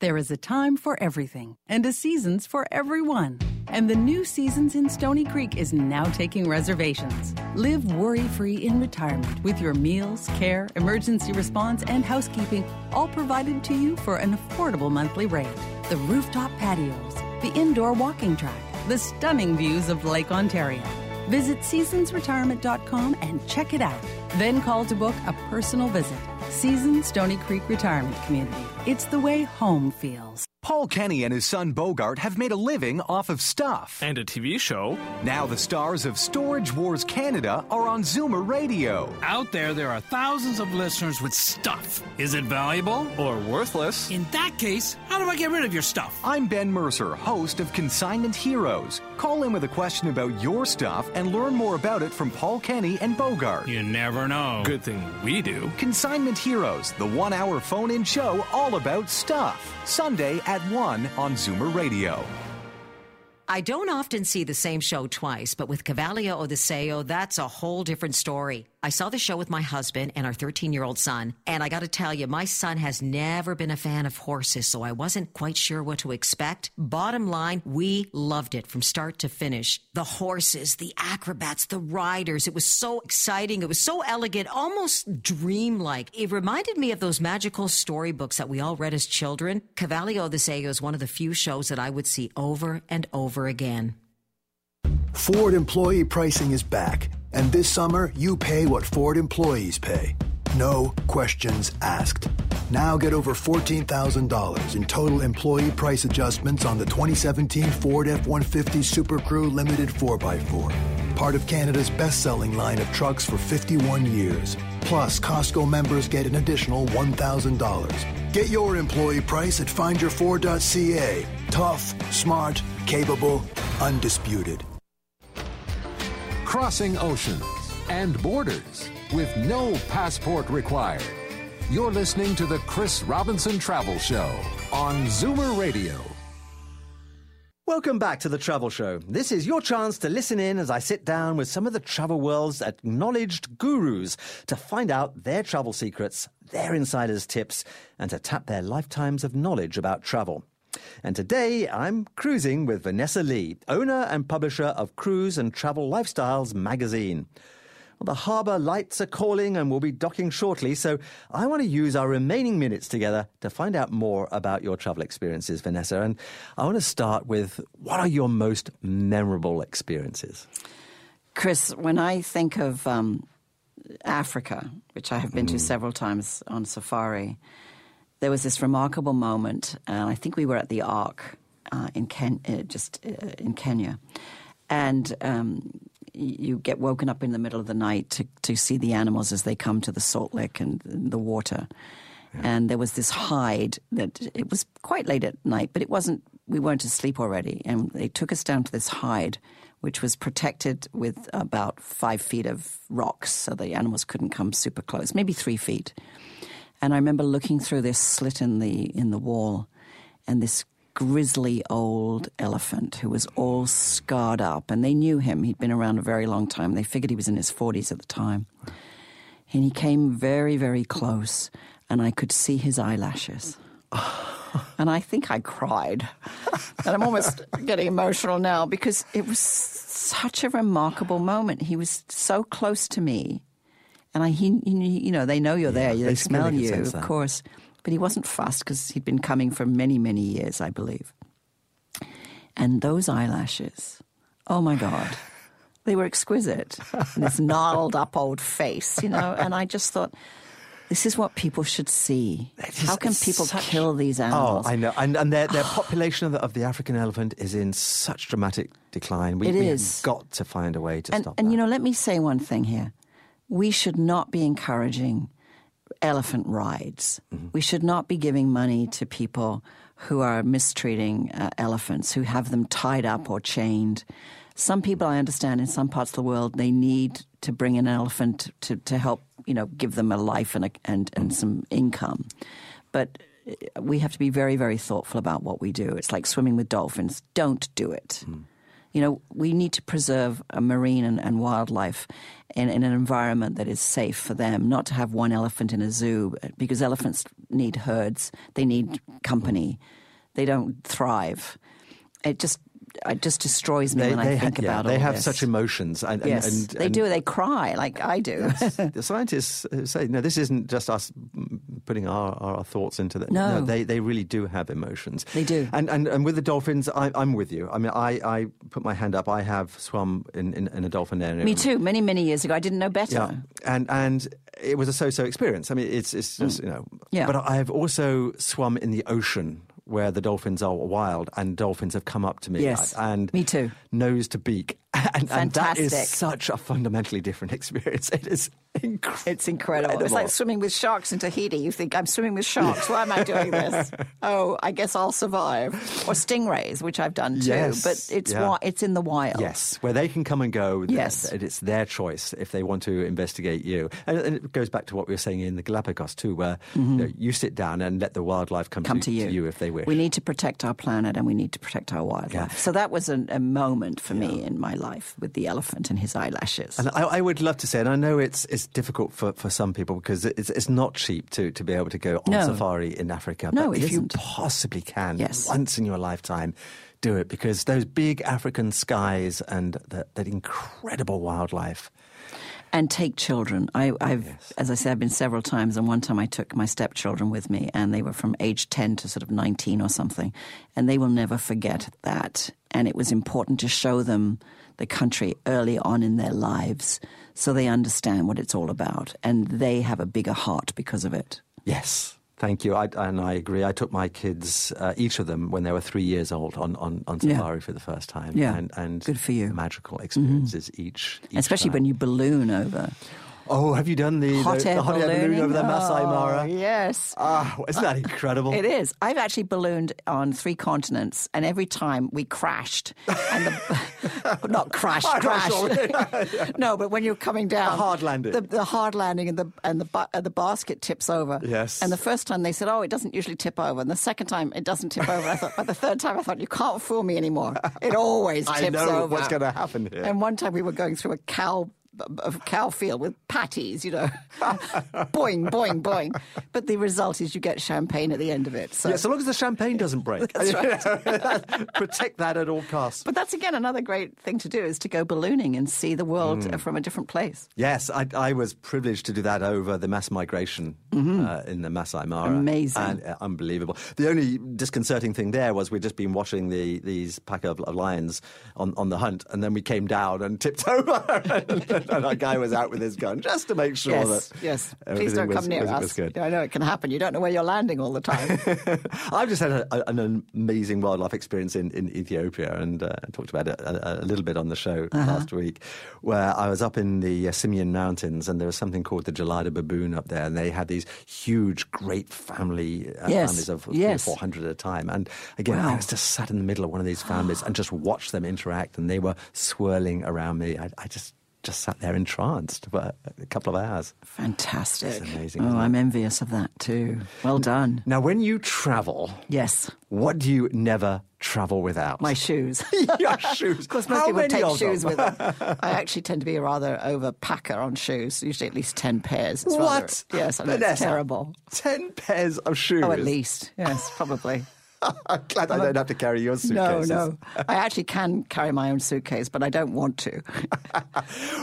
There is a time for everything and a seasons for everyone. And the new Seasons in Stony Creek is now taking reservations. Live worry free in retirement with your meals, care, emergency response, and housekeeping, all provided to you for an affordable monthly rate. The rooftop patios, the indoor walking track, the stunning views of Lake Ontario. Visit seasonsretirement.com and check it out. Then call to book a personal visit. Seasons Stony Creek Retirement Community. It's the way home feels. Paul Kenny and his son Bogart have made a living off of stuff. And a TV show. Now the stars of Storage Wars Canada are on Zoomer Radio. Out there, there are thousands of listeners with stuff. Is it valuable? Or worthless? In that case, how do I get rid of your stuff? I'm Ben Mercer, host of Consignment Heroes. Call in with a question about your stuff and learn more about it from Paul Kenny and Bogart. You never know. Good thing we do. Consignment Heroes, the one hour phone in show all about stuff. Sunday at 1 on Zoomer Radio. I don't often see the same show twice, but with Cavalia Odysseo, that's a whole different story. I saw the show with my husband and our 13 year old son, and I gotta tell you, my son has never been a fan of horses, so I wasn't quite sure what to expect. Bottom line, we loved it from start to finish. The horses, the acrobats, the riders, it was so exciting, it was so elegant, almost dreamlike. It reminded me of those magical storybooks that we all read as children. Cavalia Odysseo is one of the few shows that I would see over and over again. Ford employee pricing is back, and this summer you pay what Ford employees pay. No questions asked. Now get over $14,000 in total employee price adjustments on the 2017 Ford F 150 Super Crew Limited 4x4. Part of Canada's best selling line of trucks for 51 years. Plus, Costco members get an additional $1,000. Get your employee price at findyourford.ca. Tough, smart, capable, undisputed. Crossing oceans and borders with no passport required. You're listening to the Chris Robinson Travel Show on Zoomer Radio. Welcome back to the Travel Show. This is your chance to listen in as I sit down with some of the travel world's acknowledged gurus to find out their travel secrets, their insiders' tips, and to tap their lifetimes of knowledge about travel. And today I'm cruising with Vanessa Lee, owner and publisher of Cruise and Travel Lifestyles magazine. Well, the harbour lights are calling and we'll be docking shortly, so I want to use our remaining minutes together to find out more about your travel experiences, Vanessa. And I want to start with what are your most memorable experiences? Chris, when I think of um, Africa, which I have been to Mm. several times on safari, there was this remarkable moment, and I think we were at the Ark uh, in Ken- uh, just uh, in Kenya, and um, you get woken up in the middle of the night to, to see the animals as they come to the salt lick and the water. And there was this hide that it was quite late at night, but it wasn't. We weren't asleep already, and they took us down to this hide, which was protected with about five feet of rocks, so the animals couldn't come super close, maybe three feet. And I remember looking through this slit in the in the wall, and this grizzly old elephant who was all scarred up, and they knew him. He'd been around a very long time. They figured he was in his forties at the time, and he came very, very close, and I could see his eyelashes. <laughs> and I think I cried. And I'm almost getting emotional now because it was such a remarkable moment. He was so close to me. And I, he, he- you know, they know you're there. they They smell you, of that. course. But he wasn't fussed because he'd been coming for many, many years, I believe. And those eyelashes, oh my God, <laughs> they were exquisite. And this gnarled up old face, you know. And I just thought, this is what people should see. How can people kill these oh, animals? Oh, I know. And, and their, their <sighs> population of the, of the African elephant is in such dramatic decline. We, It is. have got to find a way to and, stop and you know, let me say one thing here. We should not be encouraging elephant rides. Mm-hmm. We should not be giving money to people who are mistreating uh, elephants, who have them tied up or chained. Some people, I understand, in some parts of the world, they need to bring an elephant to, to help, you know, give them a life and, a, and, and some income. But uh, we have to be very, very thoughtful about what we do. It's like swimming with dolphins. Don't do it. You know, we need to preserve a marine and, and wildlife in, in an environment that is safe for them, not to have one elephant in a zoo, because elephants need herds, they need company, they don't thrive. It just it just destroys me They, when I think ha- yeah, about it. they have this. such emotions. And, yes, and, they and do. They cry like I do. <laughs> the scientists uh, say, no, this isn't just us mm, putting our, our thoughts into that. No. they they really do have emotions. They do. And and, and with the dolphins, I, I'm with you. I mean, I, I put my hand up. I have swum in, in, in a dolphin area. Me too. Many many years ago, I didn't know better. Yeah, and and it was a so-so experience. I mean, it's it's just you know. Mm. Yeah. But I have also swum in the ocean where the dolphins are wild, and dolphins have come up to me. Yes. and me too. Nose to beak, and, and that is such a fundamentally different experience. It is incredible. It's incredible. It's like swimming with sharks in Tahiti. You think, I'm swimming with sharks. Why am I doing this? <laughs> oh, I guess I'll survive. Or stingrays, which I've done too. Yes, but it's yeah. it's in the wild. Yes, where they can come and go. Yes. and it's their choice if they want to investigate you. And, and it goes back to what we were saying in the Galapagos too, where you, know, you sit down and let the wildlife come, Mm-hmm. Come to, to you. if they wish. We need to protect our planet and we need to protect our wildlife. Yeah. So that was a, a moment for me in my life with the elephant and his eyelashes. And I, I would love to say, and I know it's it's difficult for, for some people because it's it's not cheap to, to be able to go on No. safari in Africa. No, but if isn't. you possibly can, Yes. once in your lifetime, do it because those big African skies and that, that incredible wildlife. and take children. I, I've, as I said, I've been several times, and one time I took my stepchildren with me, and they were from age ten to sort of nineteen or something, and they will never forget that. And it was important to show them the country early on in their lives, so they understand what it's all about, and they have a bigger heart because of it. Yes. Thank you. I, and I agree. I took my kids, uh, each of them, when they were three years old, on, on, on Yeah. safari for the first time. Yeah. And, and Good for you. Magical experiences each, each Especially time. when you balloon over. Oh, have you done the, Hot the, air the hot air balloon over the Masai Oh, Mara? yes. Ah, isn't that incredible? It is. I've actually ballooned on three continents, and every time we crashed, and the <laughs> not crashed, <laughs> crashed. <laughs> no, but when you're coming down, A hard landing. the, the hard landing, and the and the and the basket tips over. Yes. And the first time they said, "Oh, it doesn't usually tip over," and the second time it doesn't tip over. I thought, by the third time, I thought, "You can't fool me anymore. It always tips over." I know over." what's going to happen here. And one time we were going through a cow a cow field with patties, you know, <laughs> boing, boing, boing. But the result is you get champagne at the end of it. So. yeah, so long as the champagne doesn't break. <laughs> That's right. <laughs> Protect that at all costs. But that's again another great thing to do is to go ballooning and see the world Mm. from a different place. Yes, I, I was privileged to do that over the mass migration uh, in the Masai Mara. Mm-hmm. Amazing. And uh, unbelievable. The only disconcerting thing there was we'd just been watching the, these pack of, of lions on, on the hunt, and then we came down and tipped over, and <laughs> our guy was out with his gun just to make sure yes, that. yes. Please don't was- come near was- us. was good. I know it can happen. You don't know where you're landing all the time. <laughs> I've just had a, a, an amazing wildlife experience in, in Ethiopia, and uh, I talked about it a, a little bit on the show Uh-huh. last week, where I was up in the uh, Simien Mountains, and there was something called the Gelada baboon up there, and they had these huge, great family uh, Yes, families of yes. three or four hundred at a time. And again, I was just sat in the middle of one of these families and just watched them interact, and they were swirling around me. I, I just just sat there entranced for a couple of hours. Fantastic. It's amazing. Oh. I'm envious of that too. Well done. Now, when you travel, Yes. what do you never travel without? My shoes. <laughs> Your shoes. <laughs> Of course, most How people take shoes them? with them. <laughs> I actually tend to be a rather overpacker on shoes, usually at least 10 pairs. It's rather- What? yes, I know, it's terrible. Ten pairs of shoes. Oh, at least. Yes, probably. <laughs> I'm glad I don't have to carry your No, suitcases. no. no. I actually can carry my own suitcase, but I don't want to. <laughs>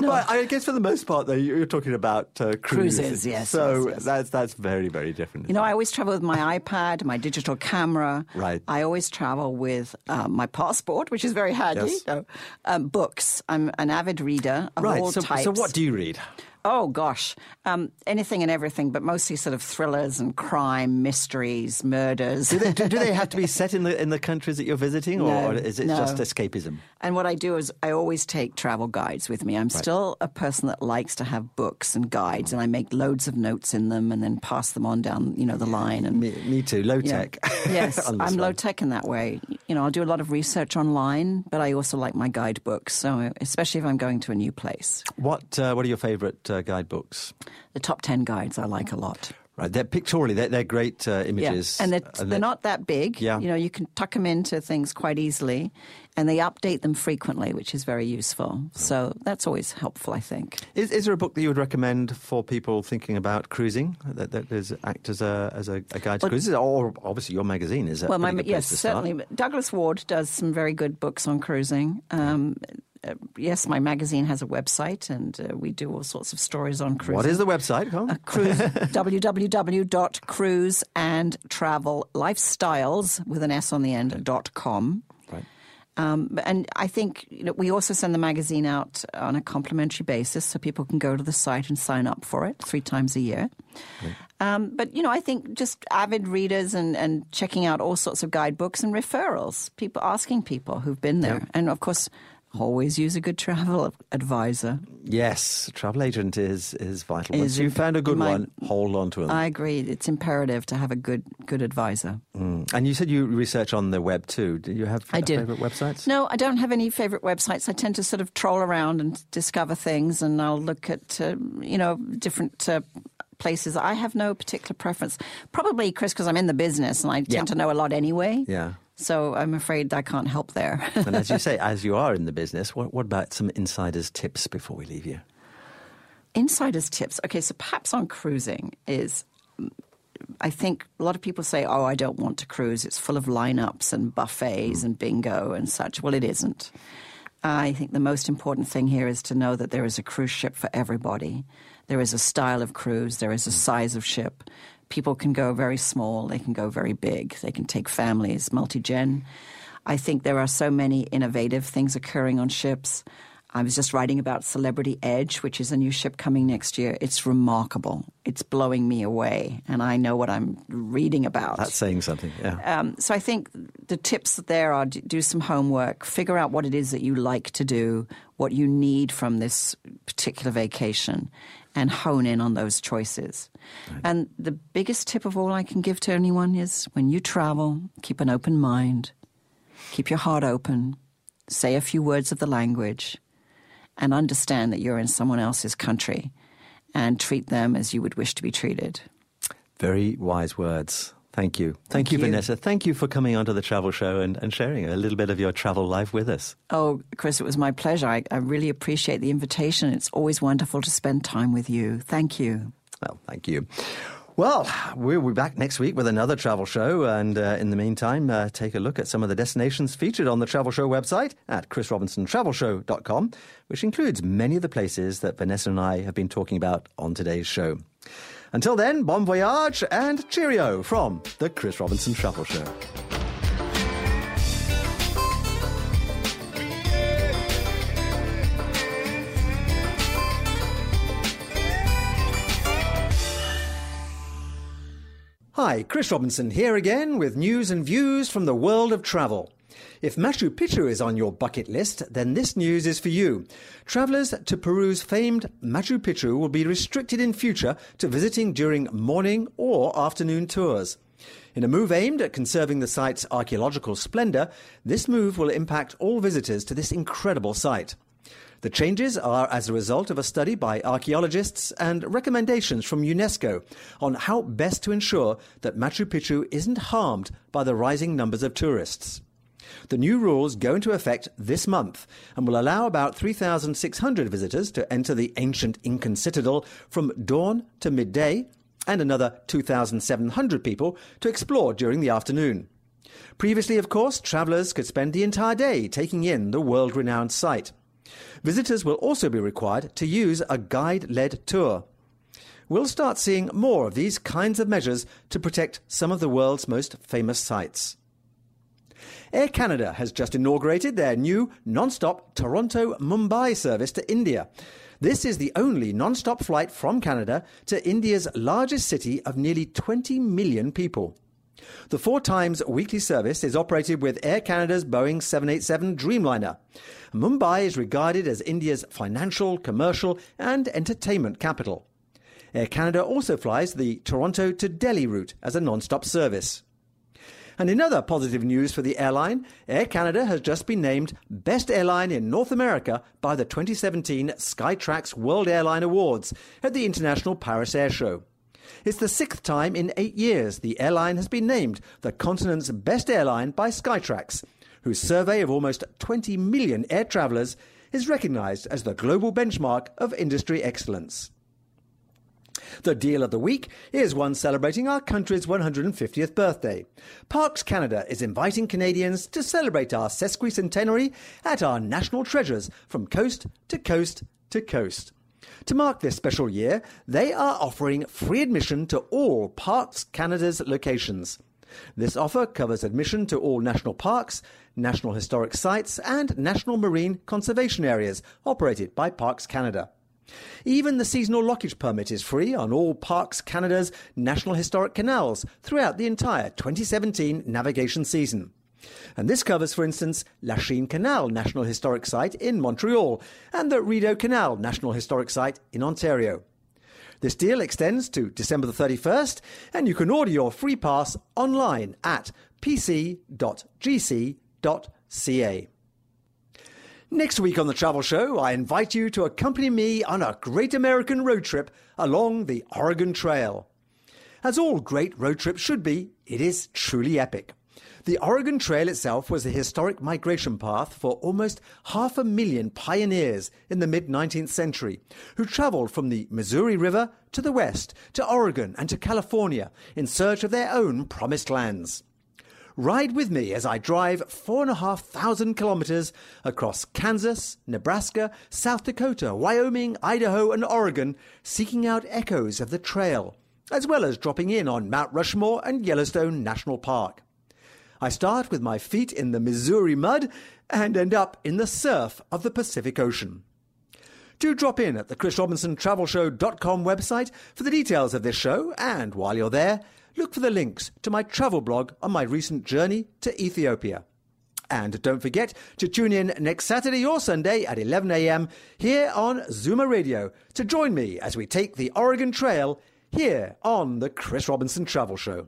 Well, I guess for the most part, though, you're talking about uh, cruises. Cruises, yes, So yes, yes. that's that's very very different. You know, I always travel with my iPad, my digital camera. Right. I always travel with um, my passport, which is very handy. Yes. No. Um, books. I'm an avid reader of right. all So, types. so what do you read? Oh gosh, um, anything and everything, but mostly sort of thrillers and crime, mysteries, murders. Do they, do, do they have to be <laughs> set in the in the countries that you're visiting, or, No, or is it no. just escapism? And what I do is I always take travel guides with me. I'm still a person that likes to have books and guides, and I make loads of notes in them and then pass them on down, you know, the line. And Me, me too. Low tech. <laughs> yes, on this I'm low tech in that way. You know, I'll do a lot of research online, but I also like my guidebooks. So, especially if I'm going to a new place, What uh, What are your favourite uh, guidebooks? the top ten guides I like a lot. Right, they're pictorially. They're, they're great uh, images, Yeah. And they're, and they're not that big. Yeah. You know, you can tuck them into things quite easily, and they update them frequently, which is very useful. So that's always helpful, I think. Is, is there a book that you would recommend for people thinking about cruising that, that is act as a as a, a guide to Well- cruises? Or obviously your magazine is a well, my, yes, to certainly. Douglas Ward does some very good books on cruising. Um, uh, yes, my magazine has a website, and uh, we do all sorts of stories on cruising. What is the website? Come. Uh, cruise, <laughs> www.cruise and travel lifestyles with an S on the end dot com. Right. Um, and I think you know, we also send the magazine out on a complimentary basis, so people can go to the site and sign up for it three times a year. Um, but you know, I think just avid readers and, and checking out all sorts of guidebooks and referrals, people asking people who've been there, Yeah. and of course, always use a good travel advisor. Yes, travel agent is is vital. Is Once imp- found a good my- one, hold on to them. I agree; it's imperative to have a good good advisor. Mm. And you said you research on the web too. Do you have I do. favorite websites? No, I don't have any favorite websites. I tend to sort of troll around and discover things, and I'll look at uh, you know different. Uh, Places I have no particular preference. Probably, Chris, because I'm in the business and I tend Yeah. to know a lot anyway. Yeah. So I'm afraid I can't help there. and as you <laughs> say, as you are in the business, what, what about some insiders' tips before we leave you? Insider's tips. Okay, so perhaps on cruising is. I think a lot of people say, "Oh, I don't want to cruise. It's full of lineups and buffets mm. and bingo and such." Well, it isn't. I think the most important thing here is to know that there is a cruise ship for everybody. There is a style of cruise. There is a mm. size of ship. People can go very small. They can go very big. They can take families, multi-gen. I think there are so many innovative things occurring on ships. I was just writing about Celebrity Edge, which is a new ship coming next year. It's remarkable. It's blowing me away, and I know what I'm reading about. That's saying something. Yeah. Um, so I think the tips there are do some homework, figure out what it is that you like to do, what you need from this particular vacation, and hone in on those choices. And the biggest tip of all I can give to anyone is when you travel, keep an open mind, keep your heart open, say a few words of the language, and understand that you're in someone else's country and treat them as you would wish to be treated. Very wise words. Thank you. Thank, Thank you, you. Vanessa. Thank you for coming onto the travel show and, and sharing a little bit of your travel life with us. Oh, Chris, it was my pleasure. I, I really appreciate the invitation. It's always wonderful to spend time with you. Thank you. Well, thank you. Well, we'll be back next week with another travel show. And uh, in the meantime, uh, take a look at some of the destinations featured on the travel show website at chrisrobinsontravelshow.com, which includes many of the places that Vanessa and I have been talking about on today's show. Until then, bon voyage and cheerio from the Chris Robinson Travel Show. Hi, Chris Robinson here again with news and views from the world of travel. If Machu Picchu is on your bucket list, then this news is for you. Travellers to Peru's famed Machu Picchu will be restricted in future to visiting during morning or afternoon tours. In a move aimed at conserving the site's archaeological splendour, this move will impact all visitors to this incredible site. The changes are as a result of a study by archaeologists and recommendations from UNESCO on how best to ensure that Machu Picchu isn't harmed by the rising numbers of tourists. The new rules go into effect this month and will allow about 3,600 visitors to enter the ancient Incan citadel from dawn to midday and another 2,700 people to explore during the afternoon. Previously, of course, travellers could spend the entire day taking in the world renowned site. Visitors will also be required to use a guide led tour. We'll start seeing more of these kinds of measures to protect some of the world's most famous sites. Air Canada has just inaugurated their new non stop Toronto Mumbai service to India. This is the only non stop flight from Canada to India's largest city of nearly 20 million people. The four times weekly service is operated with Air Canada's Boeing 787 Dreamliner. Mumbai is regarded as India's financial, commercial, and entertainment capital. Air Canada also flies the Toronto to Delhi route as a non stop service. And in other positive news for the airline, Air Canada has just been named Best Airline in North America by the 2017 Skytrax World Airline Awards at the International Paris Air Show. It's the sixth time in eight years the airline has been named the continent's best airline by Skytrax, whose survey of almost 20 million air travellers is recognised as the global benchmark of industry excellence. The deal of the week is one celebrating our country's 150th birthday. Parks Canada is inviting Canadians to celebrate our sesquicentenary at our national treasures from coast to coast to coast. To mark this special year, they are offering free admission to all Parks Canada's locations. This offer covers admission to all national parks, national historic sites, and national marine conservation areas operated by Parks Canada. Even the seasonal lockage permit is free on all Parks Canada's National Historic Canals throughout the entire 2017 navigation season. And this covers, for instance, Lachine Canal National Historic Site in Montreal and the Rideau Canal National Historic Site in Ontario. This deal extends to December the 31st, and you can order your free pass online at pc.gc.ca. Next week on the Travel Show, I invite you to accompany me on a great American road trip along the Oregon Trail. As all great road trips should be, it is truly epic. The Oregon Trail itself was a historic migration path for almost half a million pioneers in the mid 19th century who traveled from the Missouri River to the west, to Oregon, and to California in search of their own promised lands. Ride with me as I drive four and a half thousand kilometers across Kansas, Nebraska, South Dakota, Wyoming, Idaho, and Oregon, seeking out echoes of the trail, as well as dropping in on Mount Rushmore and Yellowstone National Park. I start with my feet in the Missouri mud and end up in the surf of the Pacific Ocean. Do drop in at the chrisrobinsontravelshow.com website for the details of this show, and while you're there, look for the links to my travel blog on my recent journey to Ethiopia. And don't forget to tune in next Saturday or Sunday at 11am here on Zoomer Radio to join me as we take the Oregon Trail here on the Chris Robinson Travel Show.